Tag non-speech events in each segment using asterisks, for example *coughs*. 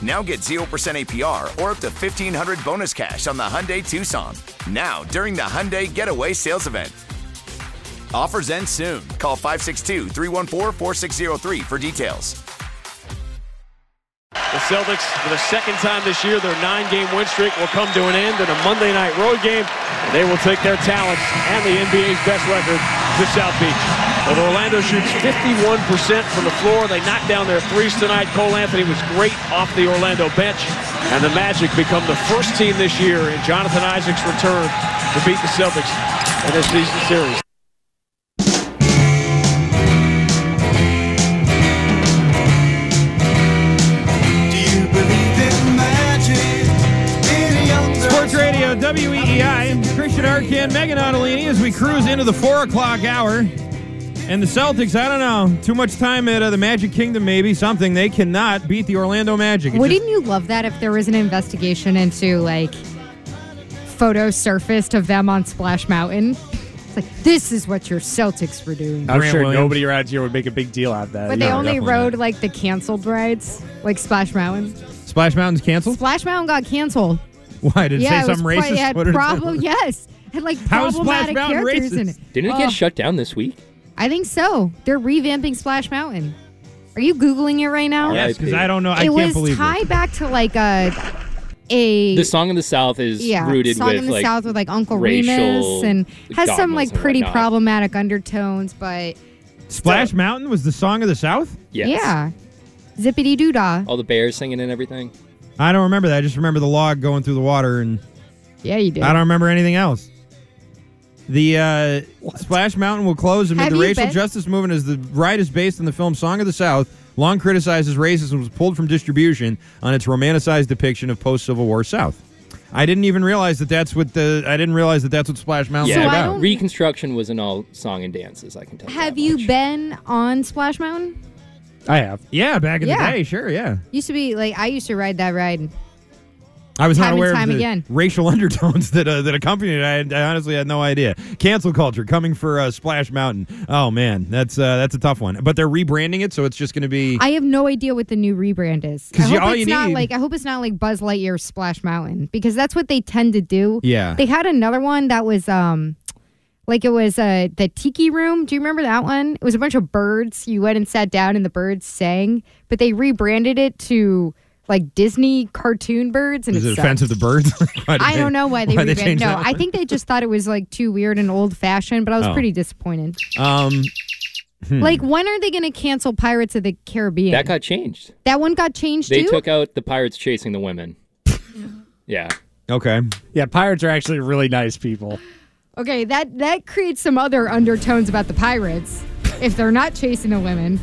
Now get 0% APR or up to 1500 bonus cash on the Hyundai Tucson. Now, during the Hyundai Getaway Sales Event. Offers end soon. Call 562 314 4603 for details. The Celtics, for the second time this year, their nine-game win streak will come to an end in a Monday night road game. They will take their talents and the NBA's best record to South Beach. But Orlando shoots 51% from the floor. They knocked down their threes tonight. Cole Anthony was great off the Orlando bench. And the Magic become the first team this year in Jonathan Isaac's return to beat the Celtics in this season series. Sports Radio, WEEI, Christian Arcand, Meghan Ottolini as we cruise into the 4 o'clock hour. And the Celtics, I don't know, too much time at uh, the Magic Kingdom, maybe, something. They cannot beat the Orlando Magic. It Wouldn't just- you love that if there was an investigation into like photos surfaced of them on Splash Mountain? It's like this is what your Celtics were doing. I'm Grant sure Williams. nobody around here would make a big deal out of that. But no, they only definitely rode not. like the canceled rides, like Splash Mountain. Splash Mountain's canceled? Splash Mountain got canceled. Why? Did it yeah, say it was quite- racist? *laughs* It had What did it say? problem. yes, had like How is Splash problematic Mountain characters in racist? it. Didn't it Oh, get shut down this week? I think so. They're revamping Splash Mountain. Are you googling it right now? Yes, because I don't know. I it can't was believe tied it. back to like a a The Song of the South is yeah, rooted song with in the like South with like Uncle racial Remus and has some like and pretty whatnot. problematic undertones, but Splash Mountain was the song of the South? Yes. yeah, zippity doo dah. All the bears singing and everything. I don't remember that. I just remember the log going through the water, and Yeah, you did. I don't remember anything else. The uh, Splash Mountain will close amid Have the racial been- justice movement as the ride is based on the film Song of the South. Long criticized as racist was pulled from distribution on its romanticized depiction of post-Civil War South. I didn't even realize that that's what the. I didn't realize that that's what Splash Mountain Yeah, was I about. Reconstruction wasn't all song and dances. I can tell. You. Have that you much. been on Splash Mountain? I have. Yeah, back in Yeah. the day, sure, yeah. Used to be like I used to ride that ride. I was not Time and aware time of the again. racial *laughs* undertones that uh, that accompanied it. I, I honestly had no idea. Cancel culture coming for uh, Splash Mountain. Oh man, that's uh, that's a tough one. But they're rebranding it, so it's just going to be. I have no idea what the new rebrand is. I 'Cause you- hope all it's you not need- like I hope it's not like Buzz Lightyear Splash Mountain because that's what they tend to do. Yeah. They had another one that was um like it was uh the tiki room. Do you remember that one? It was a bunch of birds. You went and sat down and the birds sang, but they rebranded it to like Disney cartoon birds and is it it sucked. offensive to birds? *laughs* I don't know why they why'd rebranded. changed no, that I think they just thought it was like too weird and old fashioned, but I was Oh. pretty disappointed. Um, hmm. Like when are they going to cancel Pirates of the Caribbean? That got changed. That one got changed They too? took out the pirates chasing the women. *laughs* yeah. okay. Yeah, pirates are actually really nice people. Okay, that that creates some other undertones about the pirates if they're not chasing the women.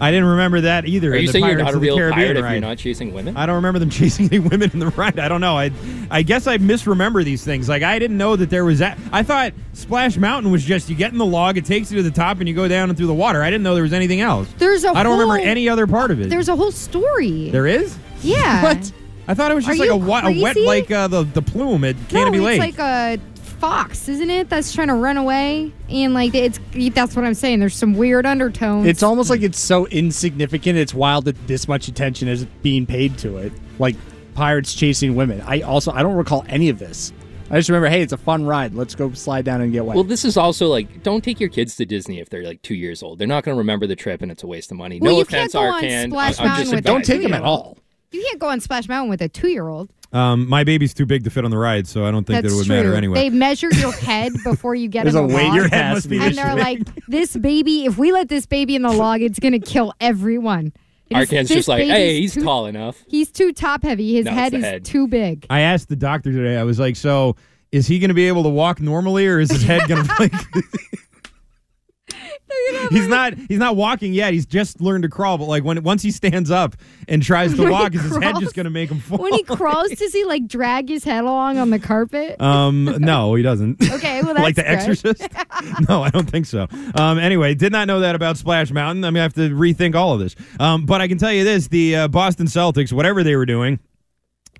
I didn't remember that either. Are you the saying you're not a real Caribbean pirate if you're not chasing women? I don't remember them *laughs* chasing any women in the ride. I don't know. I I guess I misremember these things. Like I didn't know that there was that. I thought Splash Mountain was just you get in the log, it takes you to the top, and you go down and through the water. I didn't know there was anything else. There's a I don't remember any other part of it. There's a whole story. there is. yeah. *laughs* What? I thought it was Are just like a, wa- a wet like uh, the the plume at No, Canobie it's Lake. like a fox, isn't it? That's trying to run away, and like it's that's what I'm saying. There's some weird undertones. It's almost like it's so insignificant. It's wild that this much attention is being paid to it. Like pirates chasing women. I also I don't recall any of this. I just remember, hey, it's a fun ride. Let's go slide down and get wet. Well, this is also like, don't take your kids to Disney if they're like two years old. They're not going to remember the trip, and it's a waste of money. Well, no you offense, can't go on Arcand. Splash I'm Mountain just with don't take them at all. You can't go on Splash Mountain with a two year old. Um, my baby's too big to fit on the ride, so I don't think That's that it would true. matter anyway. They measure your head *laughs* before you get There's in a the weight log. your Your head must be be and they're big. like, *laughs* this baby, if we let this baby in the log, it's going to kill everyone. It is- Arcand's this just like, baby's hey, he's too- tall enough. He's too top heavy. His No, it's head the is head. too big. I asked the doctor today. I was like, "So, is he going to be able to walk normally, or is his head going to like?" *laughs* *laughs* he's not. He's not walking yet. He's just learned to crawl. But like when once he stands up and tries to When he walk, is his head just going to make him fall? When he crawls, *laughs* does he like drag his head along on the carpet? um, no, he doesn't. *laughs* Okay, well, that's like the good. Exorcist. no, I don't think so. Um, anyway, did not know that about Splash Mountain. I'm gonna have to rethink all of this. Um, but I can tell you this: the uh, Boston Celtics, whatever they were doing.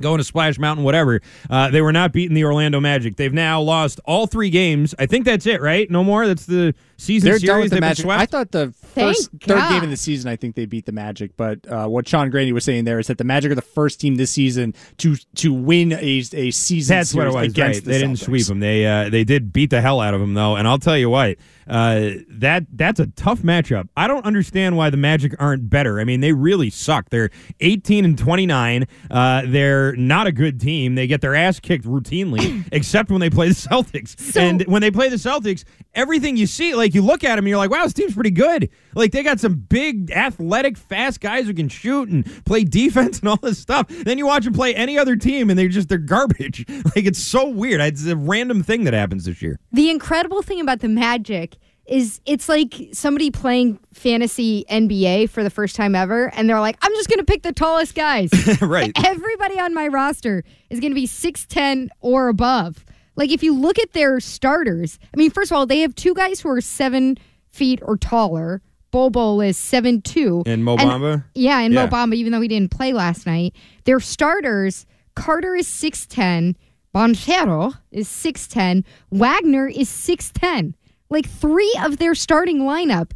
Going to Splash Mountain, whatever. Uh, they were not beating the Orlando Magic. They've now lost all three games. I think that's it, right? No more. That's the season They're series. done with the They've been Magic. swept? I thought the Thank first third God. game of the season, I think they beat the Magic. But uh, what Sean Grande was saying there is that the Magic are the first team this season to to win a, a season That's what it series was. against Right. the They didn't Celtics. sweep them. They uh, they did beat the hell out of them though. And I'll tell you what, uh, that that's a tough matchup. I don't understand why the Magic aren't better. I mean, they really suck. They're 18 and 29. Uh, they're not a good team. They get their ass kicked routinely, *coughs* except when they play the Celtics. and when they play the Celtics, everything you see, like you look at them, and you're like, wow, this team's pretty good. Like they got some big, athletic, fast guys who can shoot and play defense *laughs* and all this stuff. Then you watch them play any other team, and they're just they're garbage. *laughs* Like it's so weird. It's a random thing that happens this year. The incredible thing about the Magic is it's like somebody playing fantasy NBA for the first time ever, and they're like, I'm just going to pick the tallest guys. *laughs* right. Everybody on my roster is going to be 6'10 or above. Like, if you look at their starters, I mean, first of all, they have two guys who are seven feet or taller. Bol is seven two. And Mo Bamba. Yeah, and Yeah. Mo Bamba, even though he didn't play last night. Their starters, Carter is 6'10, Banchero is 6'10, Wagner is 6'10. Like three of their starting lineup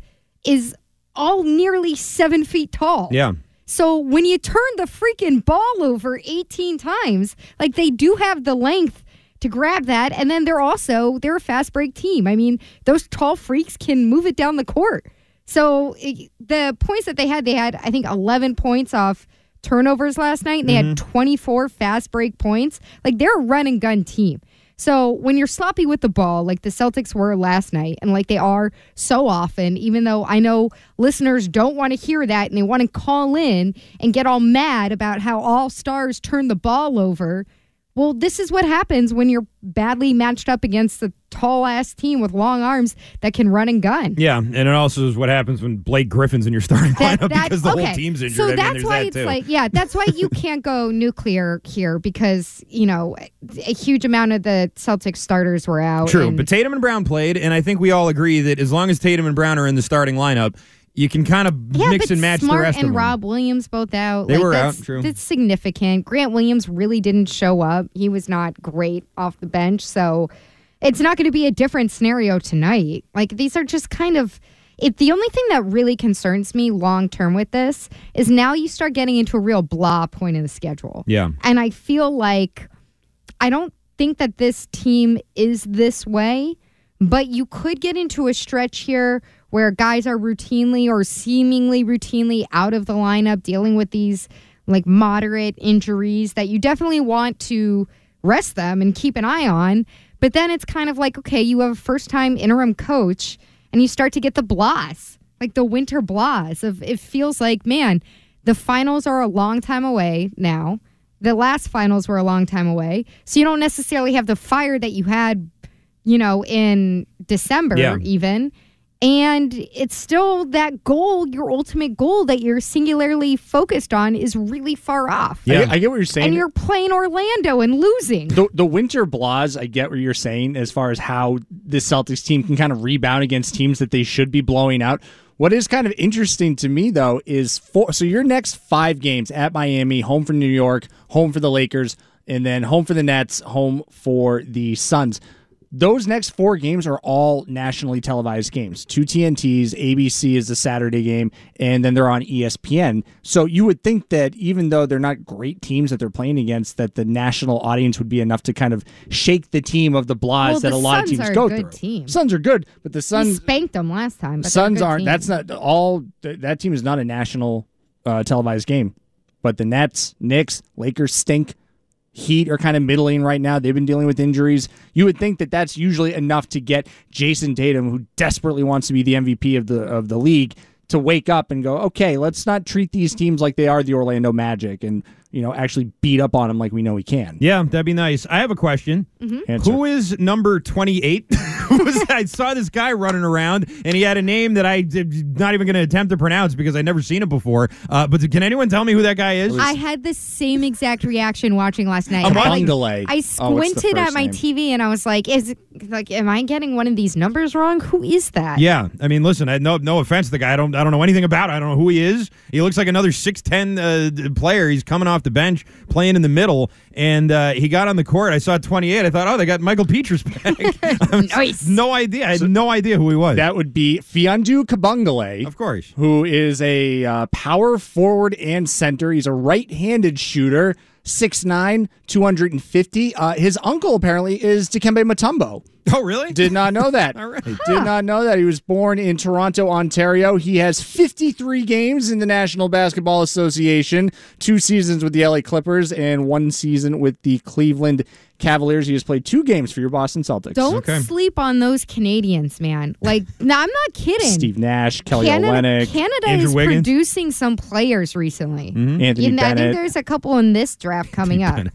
is all nearly seven feet tall. Yeah. So when you turn the freaking ball over 18 times, like they do have the length to grab that, and then they're also they're a fast break team. I mean, those tall freaks can move it down the court. So it, the points that they had, they had I think 11 points off turnovers last night, and they had mm-hmm. 24 fast break points. Like they're a run and gun team. So when you're sloppy with the ball, like the Celtics were last night, and like they are so often, even though I know listeners don't want to hear that and they want to call in and get all mad about how all stars turn the ball over. Well, this is what happens when you're badly matched up against a tall ass team with long arms that can run and gun. Yeah, and it also is what happens when Blake Griffin's in your starting That- lineup that- because the okay. whole team's injured. So I that's there's why that it's too. like, yeah, that's why you *laughs* can't go nuclear here because you know a huge amount of the Celtics starters were out. True, and- but Tatum and Brown played, and I think we all agree that as long as Tatum and Brown are in the starting lineup, you can kind of yeah, mix and match Smart the rest and of them. Rob Williams both out. They Like, were that's, out, true. That's significant. Grant Williams really didn't show up. He was not great off the bench, so it's not going to be a different scenario tonight. Like these are just kind of. It, the only thing that really concerns me long term with this is now you start getting into a real blah point in the schedule. Yeah. And I feel like I don't think that this team is this way, but you could get into a stretch here where guys are routinely or seemingly routinely out of the lineup dealing with these like moderate injuries that you definitely want to rest them and keep an eye on. But then it's kind of like, okay, you have a first time interim coach and you start to get the blahs, like the winter blahs of it feels like, man, the finals are a long time away now. The last finals were a long time away. So you don't necessarily have the fire that you had, you know, in December Yeah. even. And it's still that goal, your ultimate goal that you're singularly focused on is really far off. I, get, I get what you're saying. And you're playing Orlando and losing. the, the winter blahs, I get what you're saying as far as how this Celtics team can kind of rebound against teams that they should be blowing out. What is kind of interesting to me though is four, so your next five games at Miami, home for New York, home for the Lakers, and then home for the Nets, home for the Suns. Those next four games are all nationally televised games. Two TNTs, ABC is the Saturday game, and then they're on ESPN. So you would think that even though they're not great teams that they're playing against, that the national audience would be enough to kind of shake the team of the blahs Well, that the a lot of Suns teams are a go good through. team. Suns are good, but the Suns spanked them last time. But Suns aren't. team. That's not all. That team is not a national uh, televised game. But the Nets, Knicks, Lakers stink. Heat are kind of middling right now. They've been dealing with injuries. You would think that that's usually enough to get Jayson Tatum, who desperately wants to be the MVP of the of the league, to wake up and go, okay, let's not treat these teams like they are the Orlando Magic, and you know actually beat up on them like we know we can. Yeah, that'd be nice. I have a question. Mm-hmm. Answer. Who is number 28? Who *laughs* *laughs* was- I saw this guy running around, and he had a name that I did not even going to attempt to pronounce because I'd never seen it before. Uh, but can anyone tell me who that guy is? I had the same exact reaction watching last night. I'm I, Bungale. I Oh, squinted at my name? TV and I was like, "Is like, am I getting one of these numbers wrong? Who is that?" Yeah, I mean, listen, I no no offense to the guy. I don't I don't know anything about. It. I don't know who he is. He looks like another six ten uh, player. He's coming off the bench, playing in the middle, and uh, he got on the court. I saw twenty eight. I thought, oh, they got Michael Petrus back. *laughs* *laughs* Nice. No idea. I had no idea who he was. That would be Mfiondu Kabengele. of course. who is a uh, power forward and center. He's a right-handed shooter, 6'9", 250. Uh, his uncle apparently is Dikembe Mutombo. Oh, really? Did not know that. *laughs* All right. Did not know that. He was born in Toronto, Ontario. He has 53 games in the National Basketball Association, two seasons with the LA Clippers, and one season with the Cleveland Cavaliers. He has played two games for your Boston Celtics. Don't Okay. sleep on those Canadians, man. Like, *laughs* no, I'm not kidding. Steve Nash, Kelly Canada, Olynyk, Canada Andrew is Wiggins. producing some players recently. Anthony You know, I think there's a couple in this draft coming up.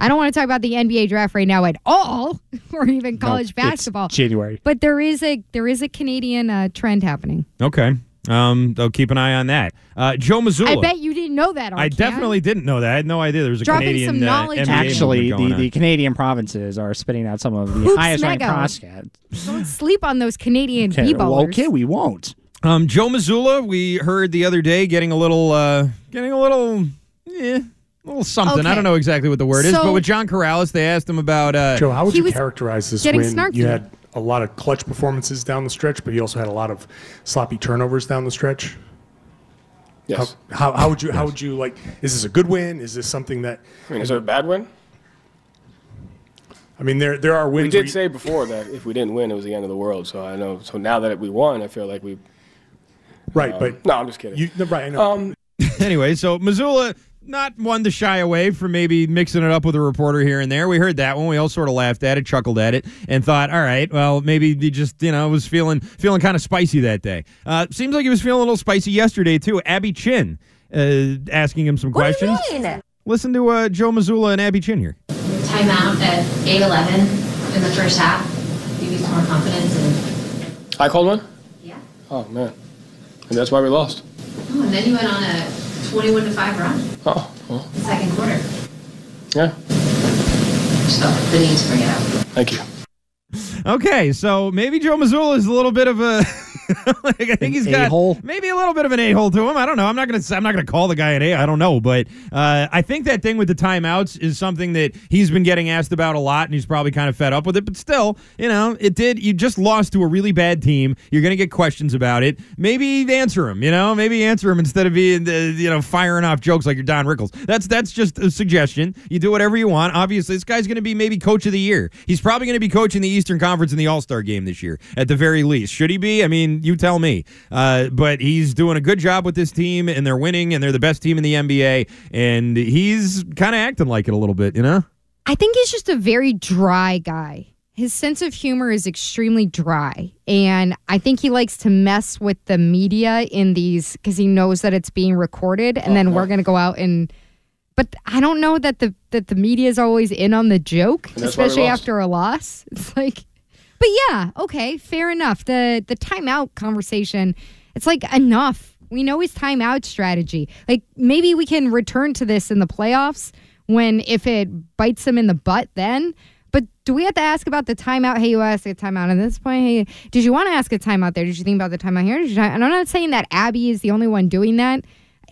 I don't want to talk about the NBA draft right now at all, *laughs* or even No, college it's basketball. January. But there is a there is a Canadian uh, trend happening. Okay. Um, they'll keep an eye on that. Uh, Joe Mazzulla. I bet you didn't know that. I Arcand. definitely didn't know that. I had no idea there was a Dropping Canadian some uh, knowledge NBA. Actually, going the, on. the Canadian provinces are spitting out some of the Hoops highest ranked Mega. prospects. don't sleep on those Canadian Okay, b-ballers. well, okay, we won't. Um, Joe Mazzulla, we heard the other day getting a little, uh, getting a little, yeah. a little something. I don't know exactly what the word is, but with John Karalis, they asked him about. Uh, Joe, how would He you was characterize this getting win? snarky. You had a lot of clutch performances down the stretch, but he also had a lot of sloppy turnovers down the stretch. Yes. How, how, how would you how would you like? Is this a good win? Is this something that? I mean, is it a bad win? I mean, there there are wins. We did you- say before that if we didn't win, it was the end of the world. So I know. So now that we won, I feel like we. right, um, but no, I'm just kidding. you no, right. I know. um, *laughs* anyway, so Mazzulla not one to shy away from maybe mixing it up with a reporter here and there. We heard that one. We all sort of laughed at it, chuckled at it, and thought, all right, well, maybe he just you know was feeling feeling kind of spicy that day. Uh, seems like he was feeling a little spicy yesterday too. Abby Chin uh, asking him some questions. Listen to uh, Joe Mazzulla and Abby Chin here. timeout at 8-11 in the first half. Give you some more confidence and I called one. yeah. Oh man, and that's why we lost. Oh, and then you went on a 21 to 5 run Oh well, second quarter. yeah. So the need to bring it up. Thank you. Okay, so maybe Joe Mazzulla is a little bit of a. *laughs* *laughs* like, I think An he's got a-hole? maybe a little bit of an a hole to him. I don't know. I'm not gonna. I'm not gonna call the guy an a. I don't know, but uh, I think that thing with the timeouts is something that he's been getting asked about a lot, and he's probably kind of fed up with it. But still, you know, it did. You just lost to a really bad team. You're gonna get questions about it. Maybe answer him. You know, maybe answer him instead of being uh, you know firing off jokes like you're Don Rickles. That's that's just a suggestion. You do whatever you want. Obviously, this guy's gonna be maybe coach of the year. He's probably gonna be coaching the Eastern Conference in the All Star game this year at the very least. Should he be? I mean, you tell me. Uh, but he's doing a good job with this team, and they're winning, and they're the best team in the NBA, and he's kind of acting like it a little bit, you know. I think he's just a very dry guy. His sense of humor is extremely dry. And I think he likes to mess with the media in these because he knows that it's being recorded. And then we're going to go out and. But I don't know that the that the media is always in on the joke, And that's why we especially after a loss. *laughs* It's like, but yeah, okay, fair enough. The the timeout conversation, it's like enough. We know his timeout strategy. Like maybe we can return to this in the playoffs when if it bites him in the butt then. But do we have to ask about the timeout? Hey, you asked a timeout at this point. Hey, did you want to ask a timeout there? Did you think about the timeout here? And I'm not saying that Abby is the only one doing that.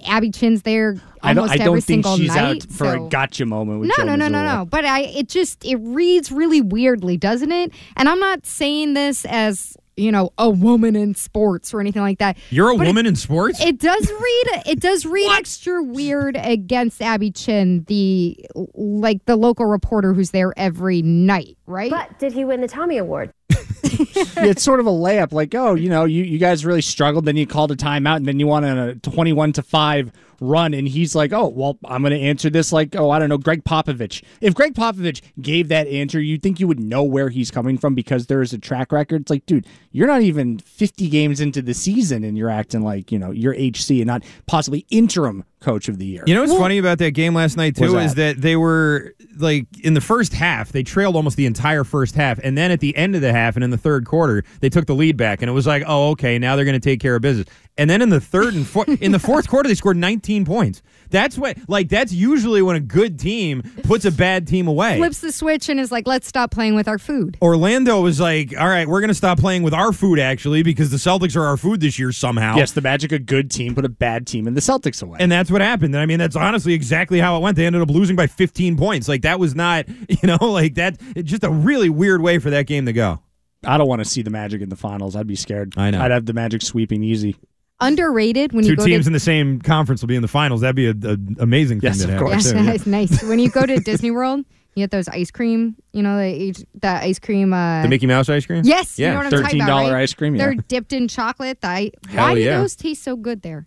Abby Chin's there I don't, almost I don't every think single she's night. out for so- a gotcha moment with no, Joe no, no, no, Mazzulla. no. But I, it just it reads really weirdly, doesn't it? And I'm not saying this as you know a woman in sports or anything like that. You're a But it- woman in sports? It does read it does read extra weird against Abby Chin, the like the local reporter who's there every night, right? But did he win the Tommy Award? *laughs* It's sort of a layup, like, oh, you know, you, you guys really struggled, then you called a timeout, and then you won on a twenty-one to five run, and he's like, oh, well, I'm going to answer this like, oh, I don't know, Gregg Popovich. If Gregg Popovich gave that answer, you'd think you would know where he's coming from because there is a track record. It's like, dude, you're not even 50 games into the season, and you're acting like, you know, you're HC and not possibly interim coach of the year. You know what's funny about that game last night too that? is that they were like in the first half they trailed almost the entire first half, and then at the end of the half and in the third quarter they took the lead back, and it was like, oh okay, now they're going to take care of business. And then in the third and fourth, in the fourth quarter they scored 19 points. That's what like that's usually when a good team puts a bad team away. Flips the switch and is like, let's stop playing with our food. Orlando was like, all right, we're going to stop playing with our food actually because the Celtics are our food this year somehow. Yes, the Magic, a good team, put a bad team in the Celtics away. And that's what happened. And I mean, that's honestly exactly how it went. They ended up losing by 15 points. Like that was not, *laughs* you know, like that. It's just a really weird way for that game to go. I don't want to see the Magic in the finals. I'd be scared. I know. I'd have the Magic sweeping easy. Underrated when Two you go teams to in the same conference will be in the finals. That'd be an amazing thing Yes, to of happen. course. too, Yeah, yeah. *laughs* it's nice. When you go to Disney World, you get those ice cream, you know, the, that ice cream. Uh, The Mickey Mouse ice cream. Yes, yeah, you know what I'm about, $13 right? ice cream, yeah. They're dipped in chocolate. I, Hell why do yeah. those taste so good there?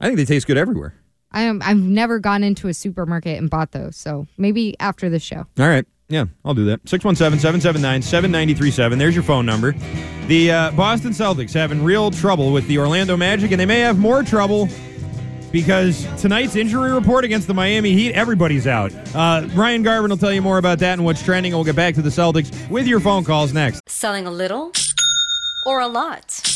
I think they taste good everywhere. I am, I've never gone into a supermarket and bought those, so maybe after the show. All right. Yeah, I'll do that. 617 779 7937. There's your phone number. The uh, Boston Celtics having real trouble with the Orlando Magic, and they may have more trouble because tonight's injury report against the Miami Heat, everybody's out. Uh, Ryan Garvin will tell you more about that and what's trending, we'll get back to the Celtics with your phone calls next. Selling a little or a lot?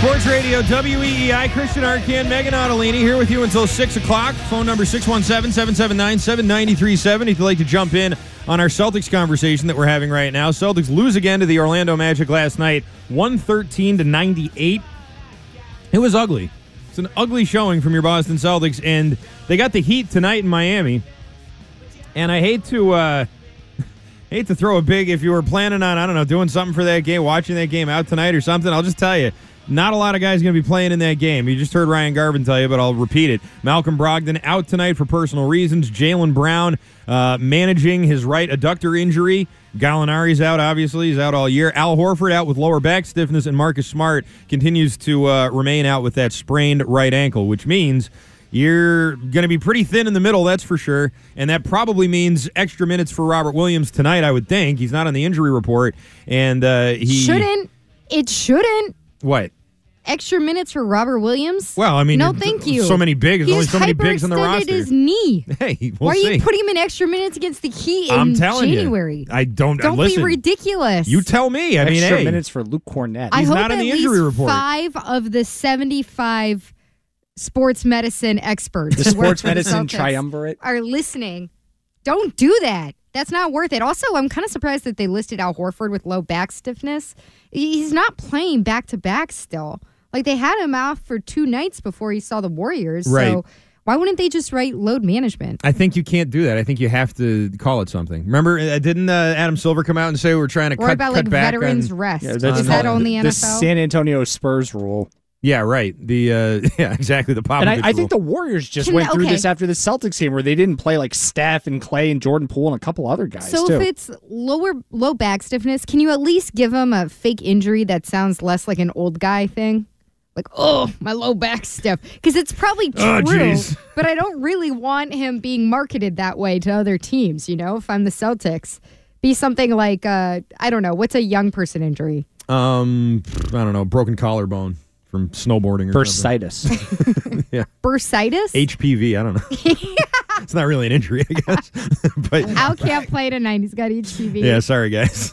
Sports Radio WEEI, Christian Arcand, Meghan Ottolini here with you until 6 o'clock. Phone number 617 779 7937 if you'd like to jump in on our Celtics conversation that we're having right now. Celtics lose again to the Orlando Magic last night, 113 to 98. It was ugly. It's an ugly showing from your Boston Celtics, and they got the Heat tonight in Miami. And I hate to uh, *laughs* hate to throw a big if you were planning on I don't know doing something for that game, watching that game out tonight or something. I'll just tell you, not a lot of guys going to be playing in that game. You just heard Ryan Garvin tell you, but I'll repeat it. Malcolm Brogdon out tonight for personal reasons. Jaylen Brown uh, managing his right adductor injury. Gallinari's out, obviously. He's out all year. Al Horford out with lower back stiffness, and Marcus Smart continues to uh, remain out with that sprained right ankle, which means you're going to be pretty thin in the middle, that's for sure. And that probably means extra minutes for Robert Williams tonight, I would think. He's not on the injury report. And uh, he. Shouldn't. It shouldn't. What? Extra minutes for Robert Williams? Well, I mean, no, thank you. so many bigs. He's only so many bigs on the hyperextended roster. his knee. *laughs* Hey, we'll Why see. are you putting him in extra minutes against the Heat in I'm telling January? you. I don't. Don't listen, be ridiculous. You tell me. I mean, Extra hey, minutes for Luke Kornet. I hope not on at the least injury report. five of the 75 sports medicine experts The sports medicine triumvirate. are listening. Don't do that. That's not worth it. Also, I'm kind of surprised that they listed Al Horford with low back stiffness. He's not playing back to back still. Like they had him off for two nights before he saw the Warriors. Right. So why wouldn't they just write load management? I think you can't do that. I think you have to call it something. Remember, uh, didn't uh, Adam Silver come out and say we're trying to Or cut, about cut like back veterans on, rest. Yeah, Is that called only the NFL? San Antonio Spurs rule. Yeah, right. The uh, *laughs* yeah, exactly. The pop. And I, I think the. Warriors just Can- went through okay. this after the Celtics game where they didn't play like Steph and Clay and Jordan Poole and a couple other guys So too. if it's lower low back stiffness, can you at least give him a fake injury that sounds less like an old guy thing? Like, oh, my low back stiff. Because it's probably Oh, true, jeez. but I don't really want him being marketed that way to other teams, you know, if I'm the Celtics. Be something like, uh, I don't know, what's a young person injury? um, I don't know, broken collarbone from snowboarding or something. Bursitis. *laughs* yeah, Bursitis? HPV. I don't know. *laughs* it's not really an injury, I guess. *laughs* but Al can't play tonight. He's got HPV. yeah, sorry guys.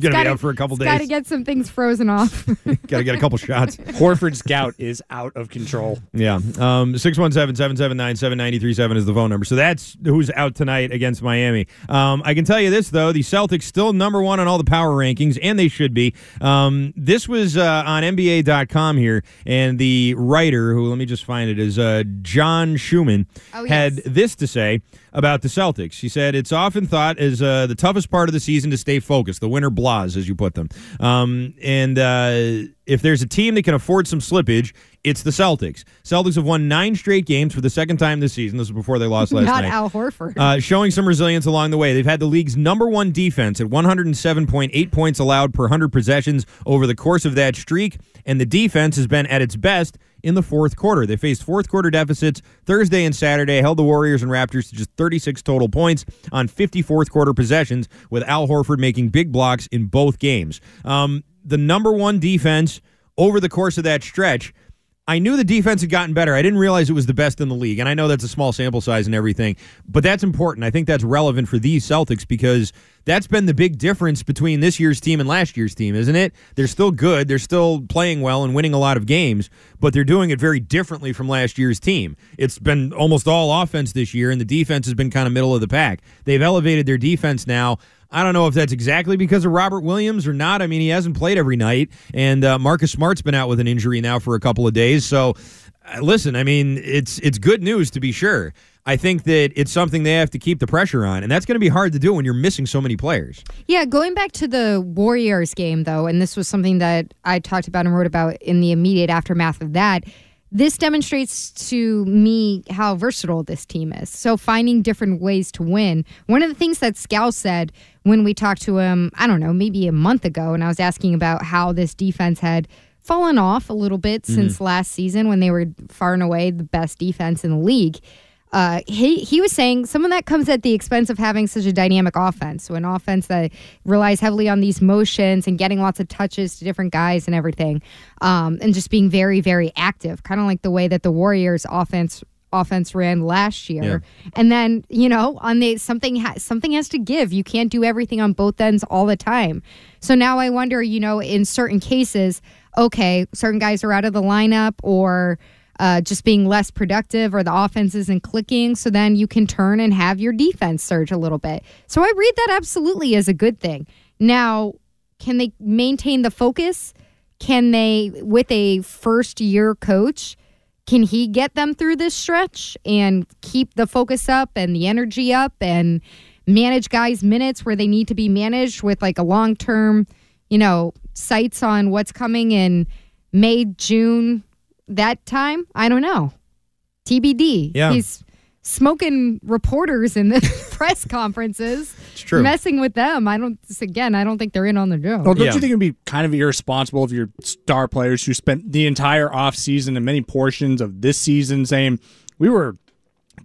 Gonna be gotta- out for a couple days. Got to get some things frozen off. *laughs* Got to get a couple shots. *laughs* Horford's gout is out of control. Yeah. Um, 617-779-7937 is the phone number. So that's who's out tonight against Miami. Um, I can tell you this, though. The Celtics still number one on all the power rankings, and they should be. Um, this was uh, on NBA.com here, and the writer, who let me just find it, is uh, John Schumann, Oh, yes. had this to say about the Celtics. He said, It's often thought as uh, the toughest part of the season to stay focused, the winter blahs, as you put them. Um, and uh, if there's a team that can afford some slippage, it's the Celtics. Celtics have won nine straight games for the second time this season. This is before they lost *laughs* last Not night. Al Horford. Uh, showing some resilience along the way. They've had the league's number one defense at 107.8 points allowed per 100 possessions over the course of that streak, and the defense has been at its best in the fourth quarter. They faced fourth quarter deficits Thursday and Saturday, held the Warriors and Raptors to just 36 total points on 50 fourth quarter possessions, with Al Horford making big blocks in both games. Um, the number one defense over the course of that stretch. I knew the defense had gotten better. I didn't realize it was the best in the league. And I know that's a small sample size and everything, but that's important. I think that's relevant for these Celtics because that's been the big difference between this year's team and last year's team, isn't it? They're still good. They're still playing well and winning a lot of games, but they're doing it very differently from last year's team. It's been almost all offense this year, and the defense has been kind of middle of the pack. They've elevated their defense now. I don't know if that's exactly because of Robert Williams or not. I mean, he hasn't played every night, and uh, Marcus Smart's been out with an injury now for a couple of days. So, uh, listen, I mean, it's it's good news to be sure. I think that it's something they have to keep the pressure on, and that's going to be hard to do when you're missing so many players. Yeah, going back to the Warriors game, though, and this was something that I talked about and wrote about in the immediate aftermath of that. This demonstrates to me how versatile this team is. So, finding different ways to win. One of the things that Scal said when we talked to him, I don't know, maybe a month ago, and I was asking about how this defense had fallen off a little bit mm-hmm. since last season when they were far and away the best defense in the league uh, he he was saying some of that comes at the expense of having such a dynamic offense. So an offense that relies heavily on these motions and getting lots of touches to different guys and everything, um, and just being very very active, kind of like the way that the Warriors' offense offense ran last year. And then, you know, on the something ha- something has to give. You can't do everything on both ends all the time. So now I wonder, you know, in certain cases, okay, certain guys are out of the lineup or uh, just being less productive or the offense isn't clicking. So then you can turn and have your defense surge a little bit. So I read that absolutely as a good thing. Now, can they maintain the focus? Can they, with a first year coach, can he get them through this stretch and keep the focus up and the energy up and manage guys' minutes where they need to be managed with like a long term, you know, sights on what's coming in May, June, that time? I don't know. TBD. Yeah. He's smoking reporters in the *laughs* press conferences. It's true. Messing with them. I don't, again, I don't think they're in on the joke. Well, don't you think it'd be kind of irresponsible of your star players who spent the entire offseason and many portions of this season saying we were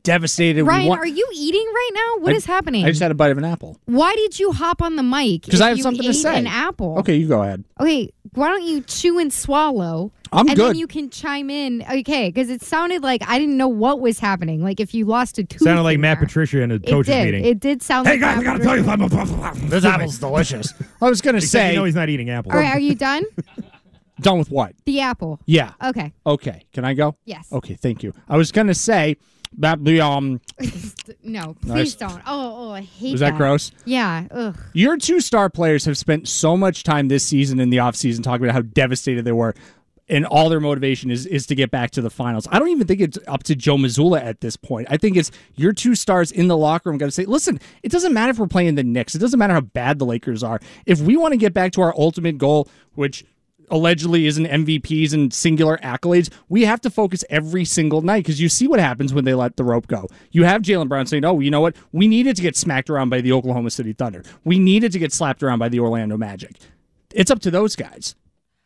devastated? we Ryan, want-" are you eating right now? What I- is happening? I just had a bite of an apple. Why did you hop on the mic? Because if I have you something to ate say. An apple. Okay, you go ahead. Okay, why don't you chew and swallow? I'm and good. then you can chime in. Okay, because it sounded like I didn't know what was happening. Like if you lost a tooth. Sounded like in Matt there. Patricia in a It did. meeting. It did sound. Hey like guys, I gotta tell you Patricia. something. *laughs* This apple's delicious. I was going to Except say. you know he's not eating apples. All right, are you done? *laughs* done with what? the apple. Yeah. Okay. Okay. Can I go? Yes. Okay. Thank you. I was going to say that the um *laughs* No, please Nice. don't. Oh, oh, I hate Was that gross? Yeah. Ugh. Your two star players have spent so much time this season in the offseason talking about how devastated they were. And all their motivation is is to get back to the finals. I don't even think it's up to Joe Mazzulla at this point. I think it's your two stars in the locker room got to say, listen, it doesn't matter if we're playing the Knicks. It doesn't matter how bad the Lakers are. If we want to get back to our ultimate goal, which allegedly isn't MVPs and singular accolades, we have to focus every single night because you see what happens when they let the rope go. You have Jaylen Brown saying, oh, you know what? We needed to get smacked around by the Oklahoma City Thunder. We needed to get slapped around by the Orlando Magic. It's up to those guys.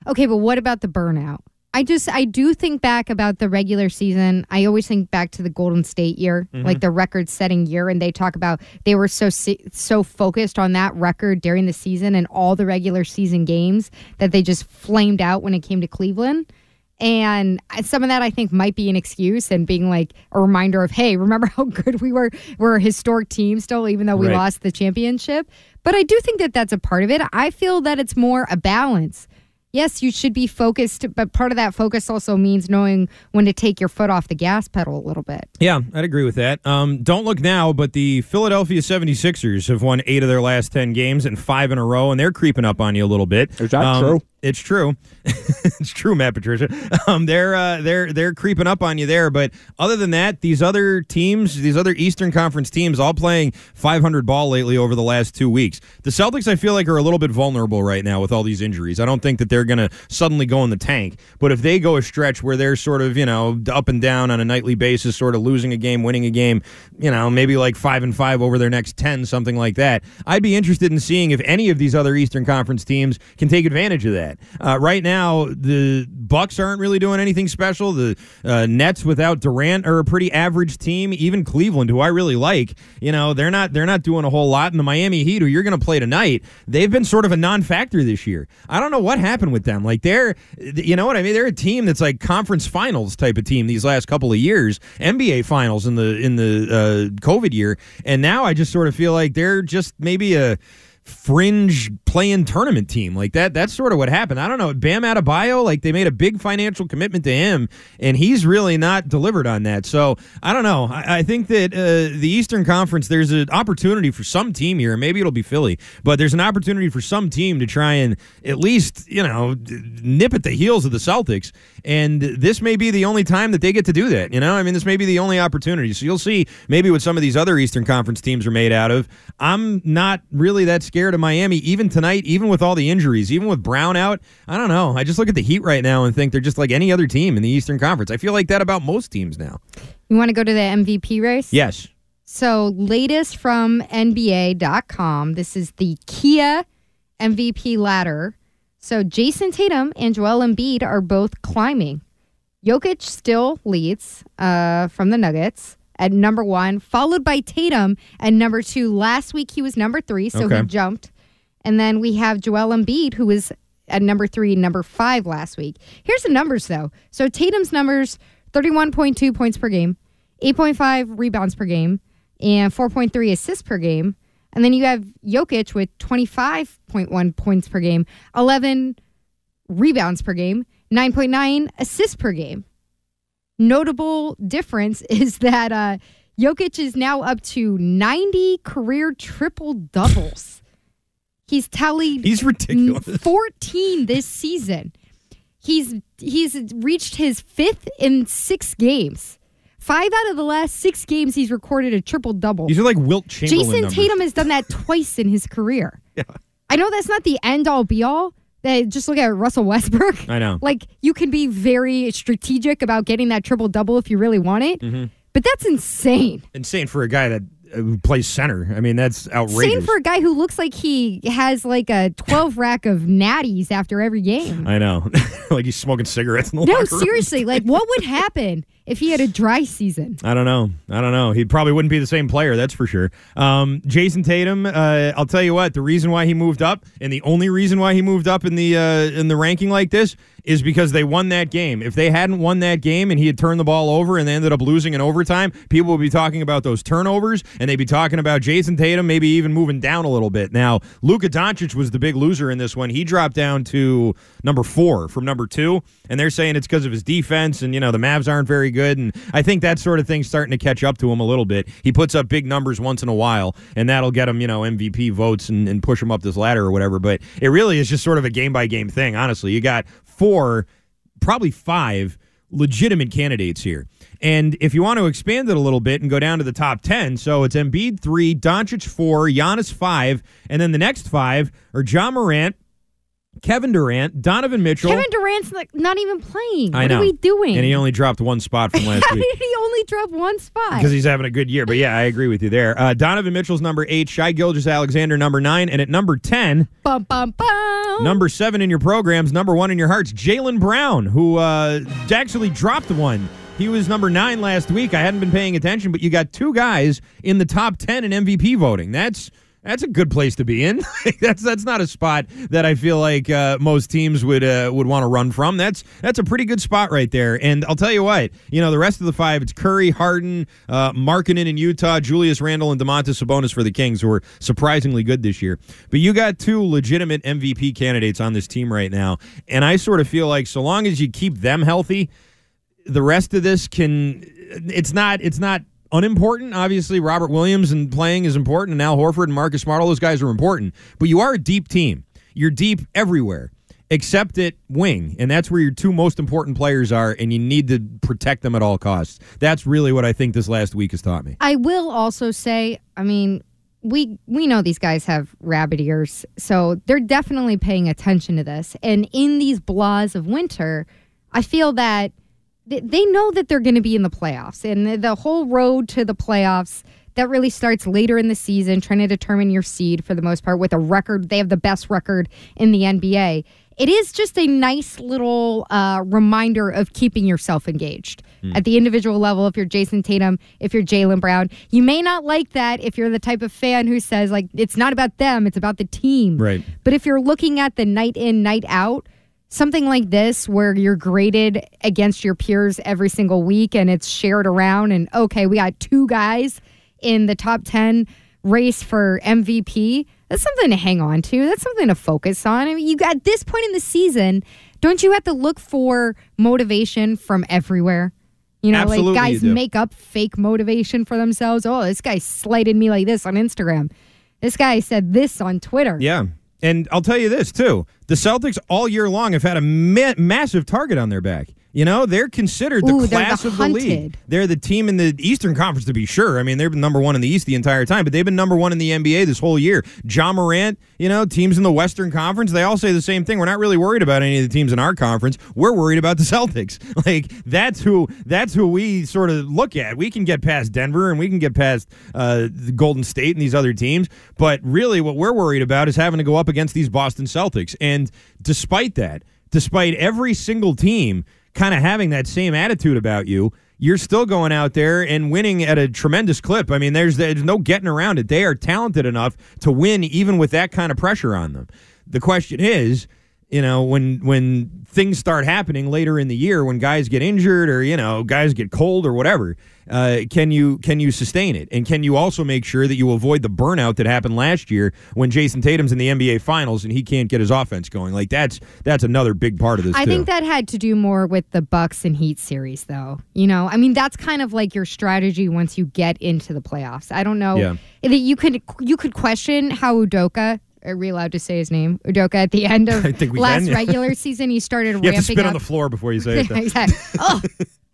Okay, but what about the burnout? I just I do think back about the regular season. I always think back to the Golden State year, Mhm. like the record-setting year, and they talk about they were so so focused on that record during the season and all the regular season games that they just flamed out when it came to Cleveland. And some of that I think might be an excuse and being like a reminder of, hey, remember *laughs* how good we were? We're a historic team still, even though we Right. lost the championship. But I do think that that's a part of it. I feel that it's more a balance. Yes, you should be focused, but part of that focus also means knowing when to take your foot off the gas pedal a little bit. Yeah, I'd agree with that. Um, don't look now, but the Philadelphia 76ers have won eight of their last 10 games and five in a row, and they're creeping up on you a little bit. Is that true? It's true. *laughs* it's true, Matt Patricia. Um, they're uh, they're they're creeping up on you there. But other than that, these other teams, these other Eastern Conference teams, all playing 500 ball lately over the last two weeks. The Celtics, I feel like, are a little bit vulnerable right now with all these injuries. I don't think that they're going to suddenly go in the tank. But if they go a stretch where they're sort of you know up and down on a nightly basis, sort of losing a game, winning a game, you know maybe like five and five over their next ten, something like that. I'd be interested in seeing if any of these other Eastern Conference teams can take advantage of that. Uh, right now, the Bucks aren't really doing anything special. The uh, Nets without Durant are a pretty average team. Even Cleveland, who I really like, you know, they're not they're not doing a whole lot. And the Miami Heat, who you're going to play tonight, they've been sort of a non-factor this year. I don't know what happened with them. Like they're, you know what I mean? They're a team that's like conference finals type of team these last couple of years, NBA finals in the in the uh, COVID year, and now I just sort of feel like they're just maybe a fringe playing tournament team like that. That's sort of what happened. I don't know. Bam Adebayo, like they made a big financial commitment to him, and he's really not delivered on that. So I don't know. I, I think that uh, the Eastern Conference, there's an opportunity for some team here. Maybe it'll be Philly, but there's an opportunity for some team to try and at least you know nip at the heels of the Celtics. And this may be the only time that they get to do that. You know, I mean, this may be the only opportunity. So you'll see maybe what some of these other Eastern Conference teams are made out of. I'm not really that scared of Miami, even tonight, even with all the injuries, even with Brown out. I don't know. I just look at the Heat right now and think they're just like any other team in the Eastern Conference. I feel like that about most teams now. You want to go to the MVP race? Yes. So, latest from NBA.com. This is the Kia MVP ladder. So, Jayson Tatum and Joel Embiid are both climbing. Jokic still leads uh, from the Nuggets at number one, followed by Tatum at number two. Last week he was number three, so Okay. he jumped. And then we have Joel Embiid, who was at number three, number five last week. Here's the numbers, though. So Tatum's numbers 31.2 points per game. 8.5 rebounds per game, and 4.3 assists per game. And then you have Jokic with 25.1 points per game, 11 rebounds per game, 9.9 assists per game. Notable difference *laughs* is that uh, Jokic is now up to 90 career triple doubles. He's tallied *laughs* He's ridiculous. 14 this season. He's he's reached his fifth in six games. Five out of the last six games, he's recorded a triple double. These are like Wilt Chamberlain Jayson numbers. Tatum has done that twice in his career. *laughs* Yeah. I know that's not the end all be all. That just look at Russell Westbrook. I know. *laughs* Like you can be very strategic about getting that triple double if you really want it, Mhm. but that's insane. Insane for a guy that uh, who plays center. I mean, that's outrageous. Insane for a guy who looks like he has like a 12 *laughs* rack of natties after every game. I know. *laughs* like he's smoking cigarettes in the No, locker room. seriously, like what would happen if he had a dry season? I don't know. I don't know. He probably wouldn't be the same player, that's for sure. Um, Jayson Tatum, uh, I'll tell you what. The reason why he moved up, and the only reason why he moved up in the uh, in the ranking like this, is because they won that game. If they hadn't won that game and he had turned the ball over and they ended up losing in overtime, people would be talking about those turnovers and they'd be talking about Jayson Tatum maybe even moving down a little bit. Now, Luka Doncic was the big loser in this one. He dropped down to number four from number two, and they're saying it's because of his defense and you know the Mavs aren't very good. And I think that sort of thing's starting to catch up to him a little bit. He puts up big numbers once in a while, and that'll get him you know MVP votes and, and push him up this ladder or whatever. But it really is just sort of a game by game thing. Honestly, you got four, probably five legitimate candidates here. And if you want to expand it a little bit and go down to the top 10, so it's Embiid 3, Doncic 4, Giannis 5, and then the next five are Ja Morant, Kevin Durant, Donovan Mitchell. Kevin Durant's like not even playing. I what know. are we doing? And he only dropped one spot from last *laughs* week. he only dropped one spot? Because he's having a good year. But yeah, I agree with you there. Uh, Donovan Mitchell's number eight, Shai Gilgeous-Alexander number nine, and at number 10, bum bum bum. Number seven in your programs, number one in your hearts, Jaylen Brown, who uh, actually dropped one. He was number nine last week. I hadn't been paying attention, but you got two guys in the top ten in MVP voting. That's that's a good place to be in. *laughs* that's that's not a spot that I feel like uh, most teams would uh, would want to run from. That's that's a pretty good spot right there. And I'll tell you what, you know, the rest of the five, it's Curry, Harden, uh, Markkanen in Utah, Julius Randle, and Domantas Sabonis for the Kings, who are surprisingly good this year. But you got two legitimate MVP candidates on this team right now, and I sort of feel like so long as you keep them healthy, the rest of this can. It's not. It's not unimportant. Obviously, Robert Williams and playing is important, and Al Horford and Marcus Smart, all those guys are important. But you are a deep team. You're deep everywhere except at wing, and that's where your two most important players are, and you need to protect them at all costs. That's really what I think this last week has taught me. I will also say, I mean, we we know these guys have rabbit ears, so they're definitely paying attention to this. And in these blahs of winter, I feel that th- they know that they're going to be in the playoffs, and the, the whole road to the playoffs that really starts later in the season, trying to determine your seed for the most part with a record. They have the best record in the NBA. It is just a nice little uh, reminder of keeping yourself engaged Hmm. at the individual level. If you're Jayson Tatum, if you're Jaylen Brown, you may not like that if you're the type of fan who says like it's not about them, it's about the team. Right. But if you're looking at the night in, night out, something like this where you're graded against your peers every single week and it's shared around, and okay, we got two guys in the top 10 race for MVP. That's something to hang on to. That's something to focus on. I mean, you got at this point in the season, don't you have to look for motivation from everywhere? You know, Absolutely like guys make up fake motivation for themselves. Oh, this guy slighted me like this on Instagram. This guy said this on Twitter. Yeah. And I'll tell you this, too. The Celtics all year long have had a ma- massive target on their back. You know, they're considered the Ooh, they're the class of the league. They're the team in the Eastern Conference, to be sure. I mean, they've been number one in the East the entire time, but they've been number one in the NBA this whole year. Ja Morant, you know, teams in the Western Conference, they all say the same thing. We're not really worried about any of the teams in our conference. We're worried about the Celtics. *laughs* Like that's who that's who we sort of look at. We can get past Denver and we can get past uh, Golden State and these other teams, but really what we're worried about is having to go up against these Boston Celtics. And despite that, despite every single team kind of having that same attitude about you, you're still going out there and winning at a tremendous clip. I mean, there's there's no getting around it. They are talented enough to win even with that kind of pressure on them. The question is, You know, when when things start happening later in the year, when guys get injured or you know guys get cold or whatever, uh, can you can you sustain it? And can you also make sure that you avoid the burnout that happened last year when Jayson Tatum's in the NBA Finals and he can't get his offense going? Like that's that's another big part of this. I too. think that had to do more with the Bucks and Heat series, though. You know, I mean, that's kind of like your strategy once you get into the playoffs. I don't know Yeah. that you could you could question how Udoka. Are we allowed to say his name? Udoka at the end of *laughs* I think we last can, yeah. regular season, he started *laughs* you ramping have to spit up. on the floor before you say *laughs* it. exactly. Oh,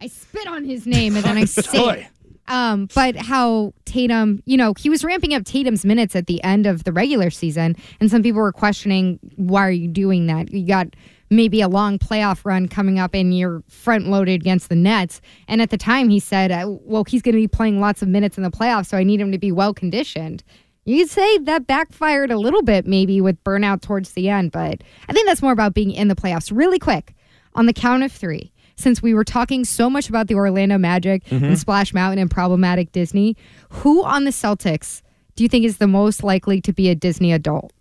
I spit on his name and then I say it. Um, but how Tatum, you know, he was ramping up Tatum's minutes at the end of the regular season, and some people were questioning why are you doing that? You got maybe a long playoff run coming up, and you're front loaded against the Nets. And at the time, he said, uh, "Well, he's going to be playing lots of minutes in the playoffs, so I need him to be well conditioned." You could say that backfired a little bit, maybe with burnout towards the end, but I think that's more about being in the playoffs. Really quick, on the count of three, since we were talking so much about the Orlando Magic Mm-hmm. and Splash Mountain and problematic Disney, who on the Celtics do you think is the most likely to be a Disney adult?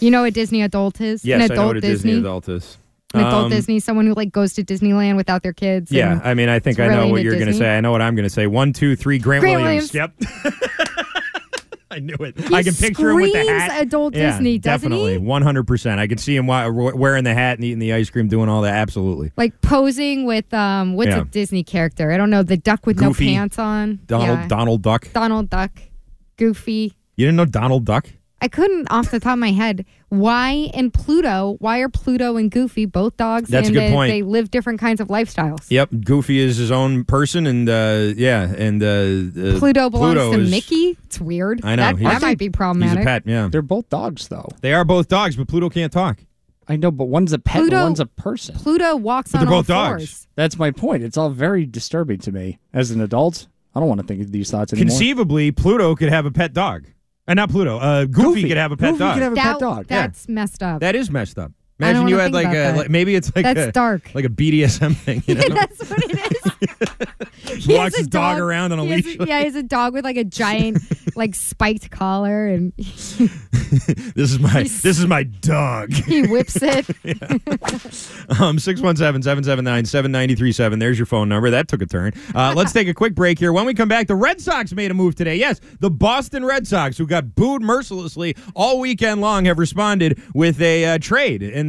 You know what Disney adult is? Yes, An I adult know what a Disney, adult is. An adult Um, Disney, someone who like goes to Disneyland without their kids. Yeah, I mean, I think I know what you're going to say. I know what I'm going to say. One, two, three. Grant, Grant Williams. Williams. Yep. *laughs* *laughs* I knew it. He I can picture him with the hat. adult Yeah, Disney, doesn't definitely, 100. percent I can see him wearing the hat and eating the ice cream, doing all that. Absolutely. Like posing with um, what's Yeah. a Disney character? I don't know. The duck with Goofy. no pants on. Donald Yeah. Donald Duck. Donald Duck. Goofy. You didn't know Donald Duck? I couldn't off the top of my head. Why and Pluto? Why are Pluto and Goofy both dogs? That's a and good they, point. They live different kinds of lifestyles. Yep. Goofy is his own person, and uh, yeah, and uh, uh, Pluto belongs Pluto to is- Mickey. It's weird. I know. That, He's- that might be problematic. He's a pet. Yeah. They're both dogs, though. They are both dogs, but Pluto can't talk. I know, but one's a pet and Pluto- one's a person. Pluto walks But on they're all both dogs. fours. That's my point. It's all very disturbing to me as an adult. I don't want to think of these thoughts anymore. Conceivably, Pluto could have a pet dog. Uh, not Pluto. Uh, Goofy, Goofy. could have a pet Goofy dog. could have a That- pet dog. That's messed up. That is messed up. Imagine you had like a like, maybe it's like That's a dark. like a BDSM thing. You *laughs* know, That's what it is. *laughs* *laughs* He walks his dog, around on a has- leash. yeah, he has a dog with like a giant, like spiked collar, and this is my this is my dog. he whips it. Um, 617-779-7937. There's your phone number. That took a turn. Uh, let's take a quick break here. When we come back, the Red Sox made a move today. Yes, the Boston Red Sox, who got booed mercilessly all weekend long, have responded with a uh, trade, and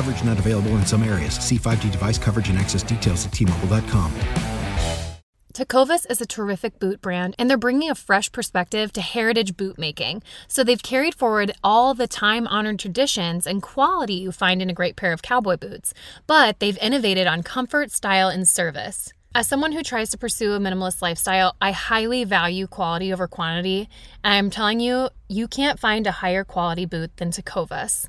Coverage not available in some areas. See 5G device coverage and access details at tmobile.com. Tecovas is a terrific boot brand, and they're bringing a fresh perspective to heritage boot making. So they've carried forward all the time honored traditions and quality you find in a great pair of cowboy boots, but they've innovated on comfort, style, and service. As someone who tries to pursue a minimalist lifestyle, I highly value quality over quantity, and I'm telling you, you can't find a higher quality boot than Tecovas.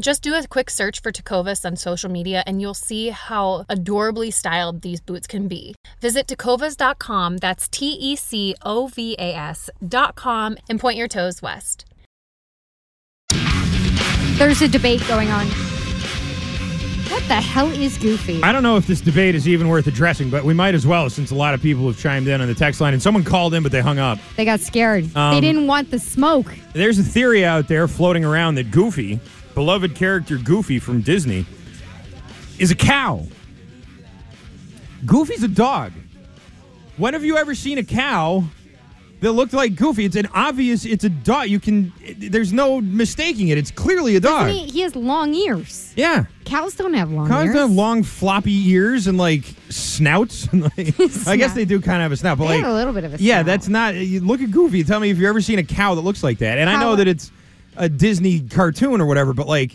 Just do a quick search for Tecovas on social media and you'll see how adorably styled these boots can be. Visit tecovas.com, that's T E C O V A S.com, and point your toes west. There's a debate going on What the hell is Goofy? I don't know if this debate is even worth addressing, but we might as well since a lot of people have chimed in on the text line and someone called in, but they hung up. They got scared. they Um, didn't want the smoke. There's a theory out there floating around that Goofy, beloved character Goofy from Disney, is a cow. Goofy's a dog. When have you ever seen a cow that looked like Goofy? It's an obvious. It's a dog. You can. there's no mistaking it. It's clearly a dog. He, he has long ears. Yeah. Cows don't have long Cows ears. don't have long floppy ears and like snouts. And *laughs* like, *laughs* I guess they do kind of have a snout, but They like have a little bit of a Yeah, snout. that's not. You look at Goofy. Tell me if you've ever seen a cow that looks like that. And I know that it's a Disney cartoon or whatever, but like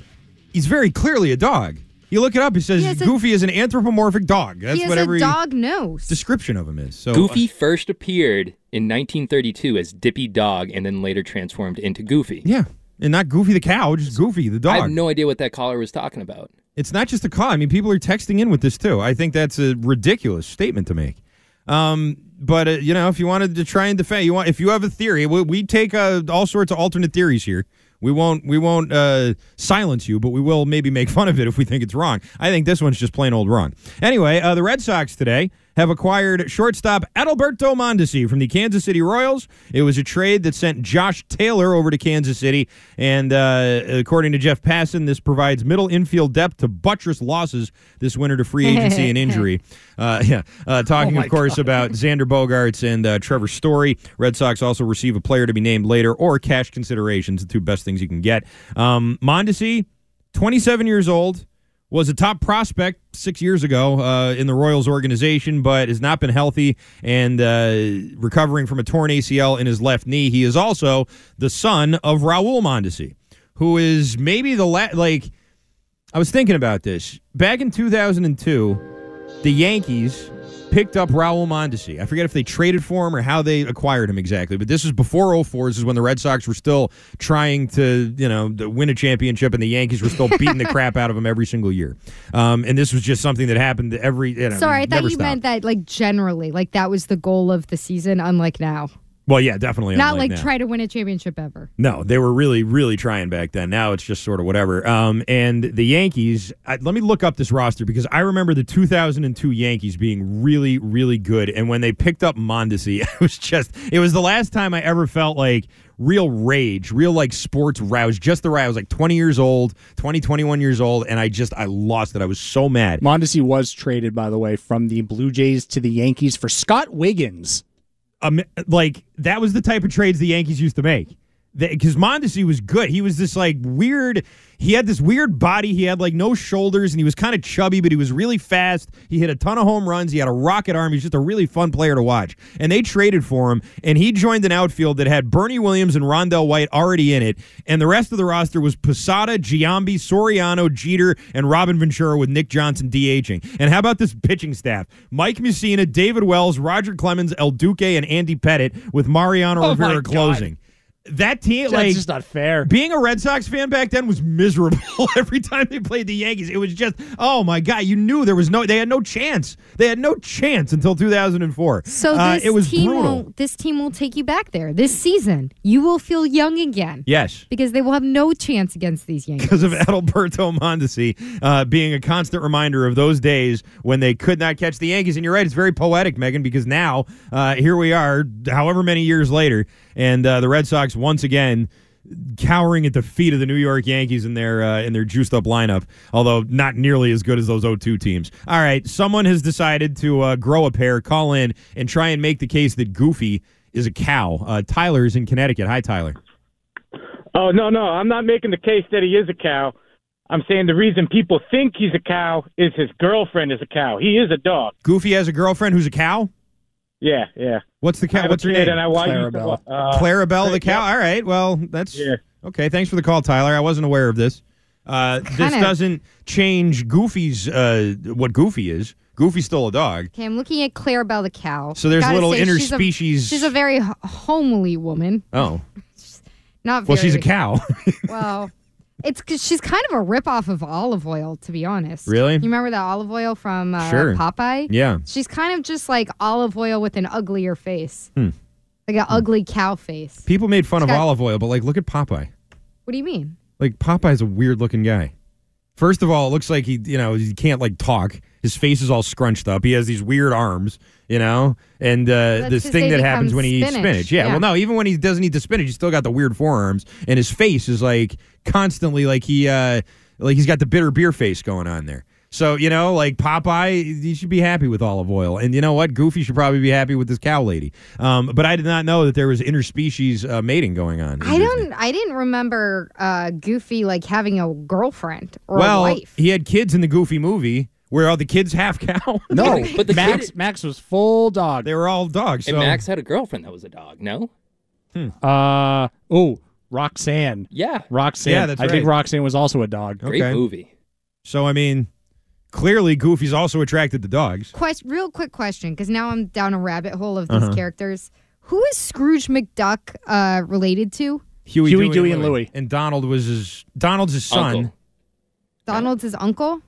he's very clearly a dog. You look it up. It says He has a- Goofy is an anthropomorphic dog. That's he has what a every dog nose. description of him is. So Goofy first appeared in 1932 as Dippy Dog and then later transformed into Goofy. Yeah, and not Goofy the cow, just Goofy the dog. I have no idea what that caller was talking about. It's not just a call. I mean, people are texting in with this too. I think that's a ridiculous statement to make. Um, but uh, you know, if you wanted to try and defend, you want if you have a theory, we, we take uh, all sorts of alternate theories here. We won't we won't uh, silence you, but we will maybe make fun of it if we think it's wrong. I think this one's just plain old wrong. Anyway, uh, the Red Sox today have acquired shortstop Adalberto Mondesi from the Kansas City Royals. It was a trade that sent Josh Taylor over to Kansas City, and uh, according to Jeff Passan, this provides middle infield depth to buttress losses this winter to free agency and *laughs* injury. Uh, *laughs* yeah, uh, talking Oh of course God. about Xander Bogaerts and uh, Trevor Story. Red Sox also receive a player to be named later or cash considerations, the two best things you can get. Um, Mondesi, 27 years old, was a top prospect six years ago uh, in the Royals organization, but has not been healthy and uh, recovering from a torn ACL in his left knee. He is also the son of Raul Mondesi, who is maybe the la- like. I was thinking about this back in 2002. The Yankees picked up Raul Mondesi. I forget if they traded for him or how they acquired him exactly, but this was before 04. This is when the Red Sox were still trying to, you know, win a championship, and the Yankees were still beating the *laughs* crap out of them every single year. Um, and this was just something that happened every. You know, Sorry, I thought you stopped. meant that like generally, like that was the goal of the season, unlike now. Well, yeah, definitely. Not like now. try to win a championship ever. No, they were really, really trying back then. Now it's just sort of whatever. Um, and the Yankees, I, let me look up this roster because I remember the 2002 Yankees being really, really good. And when they picked up Mondesi, *laughs* it was just, it was the last time I ever felt like real rage, real like sports rouse, just the right. I was like 20 years old, 20, 21 years old, and I just, I lost it. I was so mad. Mondesi was traded, by the way, from the Blue Jays to the Yankees for Scott Wiggins. Um, like that was the type of trades the Yankees used to make. Because Mondesi was good. He was this like weird. He had this weird body. He had like no shoulders, and he was kind of chubby, but he was really fast. He hit a ton of home runs. He had a rocket arm. He's just a really fun player to watch. And they traded for him, and he joined an outfield that had Bernie Williams and Rondell White already in it, and the rest of the roster was Posada, Giambi, Soriano, Jeter, and Robin Ventura with Nick Johnson DHing. And how about this pitching staff? Mike Mussina, David Wells, Roger Clemens, El Duque, and Andy Pettitte with Mariano Oh Rivera God. Closing. That team, That's like, just not fair. being a Red Sox fan back then was miserable. *laughs* Every time they played the Yankees, it was just, oh my god, you knew there was no, they had no chance. They had no chance until 2004. So Uh, this it was team brutal. will this team will take you back there this season. You will feel young again. Yes. Because they will have no chance against these Yankees. because of Adalberto Mondesi uh, being a constant reminder of those days when they could not catch the Yankees. And you're right, it's very poetic, Meghan, because now uh, here we are, however many years later, and uh, the Red Sox once again cowering at the feet of the New York Yankees in their uh, in their juiced up lineup, although not nearly as good as those 0-2 teams. All right, someone has decided to uh, grow a pair, call in, and try and make the case that Goofy is a cow. Uh, Tyler's in Connecticut. Hi, Tyler. Oh no, no, I'm not making the case that he is a cow. I'm saying the reason people think he's a cow is his girlfriend is a cow. He is a dog. Goofy has a girlfriend who's a cow. Yeah, yeah. What's the cow? What's your name? And I watch Clarabelle. Uh, Clarabelle the cow. All right. Well, that's Yeah. okay. Thanks for the call, Tyler. I wasn't aware of this. Uh, this Kinda- doesn't change Goofy's uh, what Goofy is. Goofy's still a dog. Okay, I'm looking at Clarabelle the cow. So there's Gotta little say, she's a- interspecies- She's a, very homely woman. Oh, *laughs* Not well, she's a cow. well, it's 'cause she's kind of a ripoff of olive oil, to be honest. Really? You remember that olive oil from uh, Sure. Popeye? Yeah. She's kind of just like olive oil with an uglier face, Hmm. like an ugly cow face. People made fun of got- olive oil, but like, look at Popeye. What do you mean? Like Popeye's a weird looking guy. First of all, it looks like he, you know, he can't like talk. His face is all scrunched up. He has these weird arms, you know, and uh, this thing that happens when he eats spinach. spinach. Yeah, Yeah. Well, no, even when he doesn't eat the spinach, he's still got the weird forearms, and his face is like constantly like he, uh, like he's got the bitter beer face going on there. So you know, like Popeye, you should be happy with olive oil, and you know what, Goofy should probably be happy with this cow lady. Um, but I did not know that there was interspecies uh, mating going on. I don't. I didn't remember uh, Goofy like having a girlfriend or well, a wife. he had kids in the Goofy movie where all the kids half cow. No, *laughs* but the Max kid- Max was full dog. They were all dogs. And Max had a girlfriend that was a dog. No. Uh oh, Roxanne. Yeah. Roxanne. Yeah, that's I think. Roxanne was also a dog. Great Okay. movie. So I mean, clearly Goofy's also attracted to dogs. Quest- real quick question, because now I'm down a rabbit hole of these Uh-huh. characters. Who is Scrooge McDuck uh, related to? Huey, Huey, Dewey, and Louie. And Donald was his Donald's his son. Uncle. Donald's his uncle.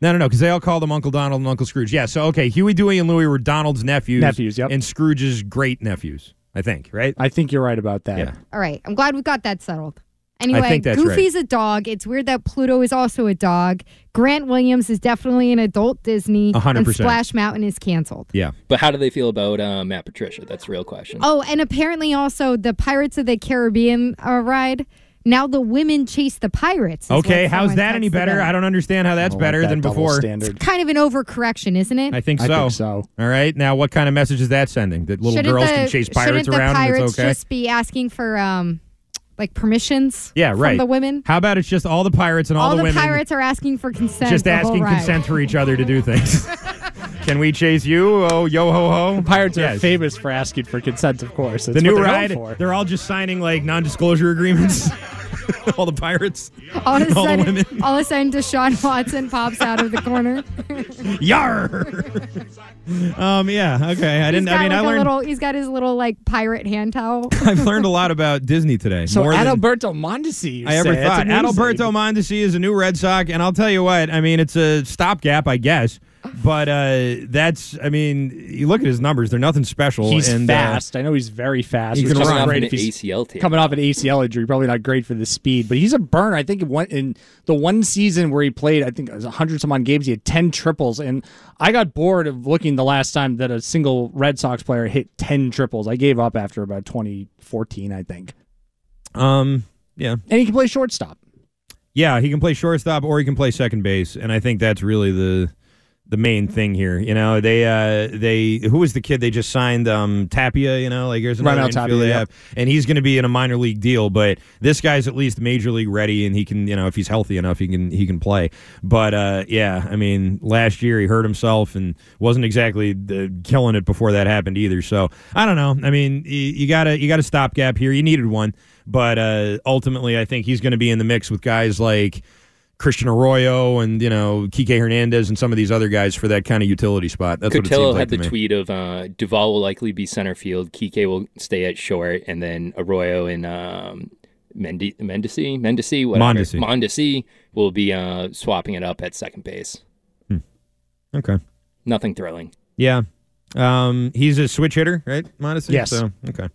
No, no, no, because they all called him Uncle Donald and Uncle Scrooge. Yeah, so okay, Huey, Dewey, and Louie were Donald's nephews. Nephews, yep. And Scrooge's great nephews, I think, right? I think you're right about that. Yeah. All right, I'm glad we got that settled. Anyway, think that's Goofy's a dog. It's weird that Pluto is also a dog. Grant Williams is definitely an adult Disney. A hundred and percent. Splash Mountain is canceled. Yeah. But how do they feel about uh, Matt Patricia? That's the real question. Oh, and apparently also the Pirates of the Caribbean uh, ride. Now the women chase the pirates. Okay, how's that any better? them. I don't understand how that's better like that than before. Standard. Kind of an overcorrection, isn't it? I think I so. think so. All right. Now, what kind of message is that sending? That little Shouldn't girls the, can chase pirates shouldn't around the and pirates it's okay? just be asking for um, like permissions? yeah, from right. the women. How about it's just all the pirates and all, All, the, women pirates are asking for consent. just asking consent for each other to do *laughs* things? *laughs* Can we chase you? Oh, yo ho ho! Pirates are famous for asking for consent, of course. That's the new what they're ride, for. they're all just signing like non-disclosure agreements. *laughs* *laughs* all the pirates, All of a *laughs* all the sudden, women. all of a sudden, Deshaun Watson pops out of the corner. *laughs* Yar. um. Yeah. Okay. I He's didn't. I mean, like I a learned. little. He's got his little like pirate hand towel. I've learned a lot about Disney today. So more than Adalberto Mondesi. you I ever say. Thought. amazing. Adalberto Mondesi is a new Red Sox, and I'll tell you what. I mean, it's a stopgap, I guess. But uh, that's. I mean, you look at his numbers; they're nothing special. He's and, uh, fast. I know he's very fast. He He's can just run. not great An he's ACL team. coming off an ACL injury. Probably not great for the speed, but he's a burner. I think in one, in the one season where he played, I think it was 100 some odd games, he had 10 triples. And I got bored of looking the last time that a single Red Sox player hit 10 triples. I gave up after about 2014, I think. Um. Yeah. And he can play shortstop. Yeah, he can play shortstop or he can play second base, and I think that's really the the main thing here. You know, they uh they who was the kid they just signed um Tapia, you know, like here's another infielder Tapia, yeah. have. And he's going to be in a minor league deal, but this guy's at least major league ready and he can, you know, if he's healthy enough, he can he can play. But uh yeah, I mean, last year he hurt himself and wasn't exactly uh, killing it before that happened either. So, I don't know. I mean, you, you got to you got a stopgap here. You needed one, but uh ultimately I think he's going to be in the mix with guys like Christian Arroyo and you know Kike Hernandez and some of these other guys for that kind of utility spot. That's what it Cotillo seems like had to the tweet of uh, Duvall will likely be center field. Kike will stay at short, and then Arroyo and um, Mendi- Mendesi, Mendesi, whatever, Mondesi. Mondesi will be uh, swapping it up at second base. Okay. Nothing thrilling. Yeah. Um, he's a switch hitter, right? Modesty? Yes. So, okay.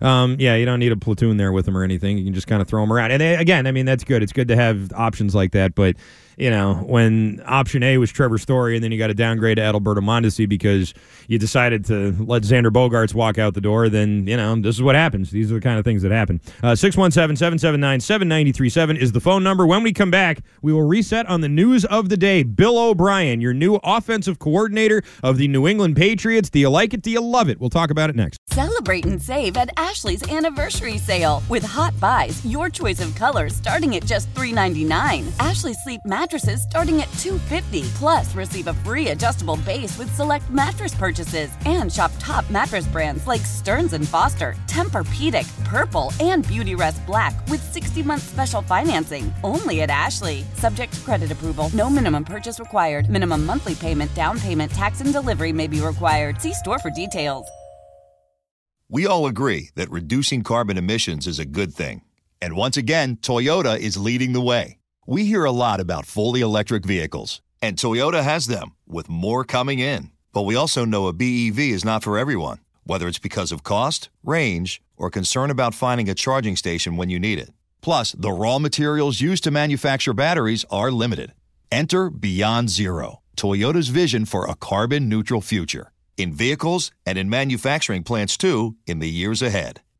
Um, yeah, you don't need a platoon there with them or anything. You can just kind of throw them around. And uh, again, I mean, that's good. It's good to have options like that. But, you know, when option A was Trevor Story and then you got to downgrade to Adalberto Mondesi because you decided to let Xander Bogaerts walk out the door, then, you know, this is what happens. These are the kind of things that happen. Uh, 617 779 7937 is the phone number. When we come back, we will reset on the news of the day. Bill O'Brien, your new offensive coordinator of the New England Patriots. Do you like it? Do you love it? We'll talk about it next. Celebrate and save at Ashley's anniversary sale with hot buys, your choice of colors starting at just $3.99. Ashley Sleep mattresses starting at $2.50. Plus, receive a free adjustable base with select mattress purchases and shop top mattress brands like Stearns and Foster, Tempur-Pedic, Purple, and Beautyrest Black with 60-month special financing. Only at Ashley. Subject to credit approval. No minimum purchase required. Minimum monthly payment, down payment, tax, and delivery may be required. See store for details. We all agree that reducing carbon emissions is a good thing. And once again, Toyota is leading the way. We hear a lot about fully electric vehicles, and Toyota has them, with more coming in. But we also know a BEV is not for everyone, whether it's because of cost, range, or concern about finding a charging station when you need it. Plus, the raw materials used to manufacture batteries are limited. Enter Beyond Zero, Toyota's vision for a carbon neutral future. In vehicles and in manufacturing plants too, in the years ahead.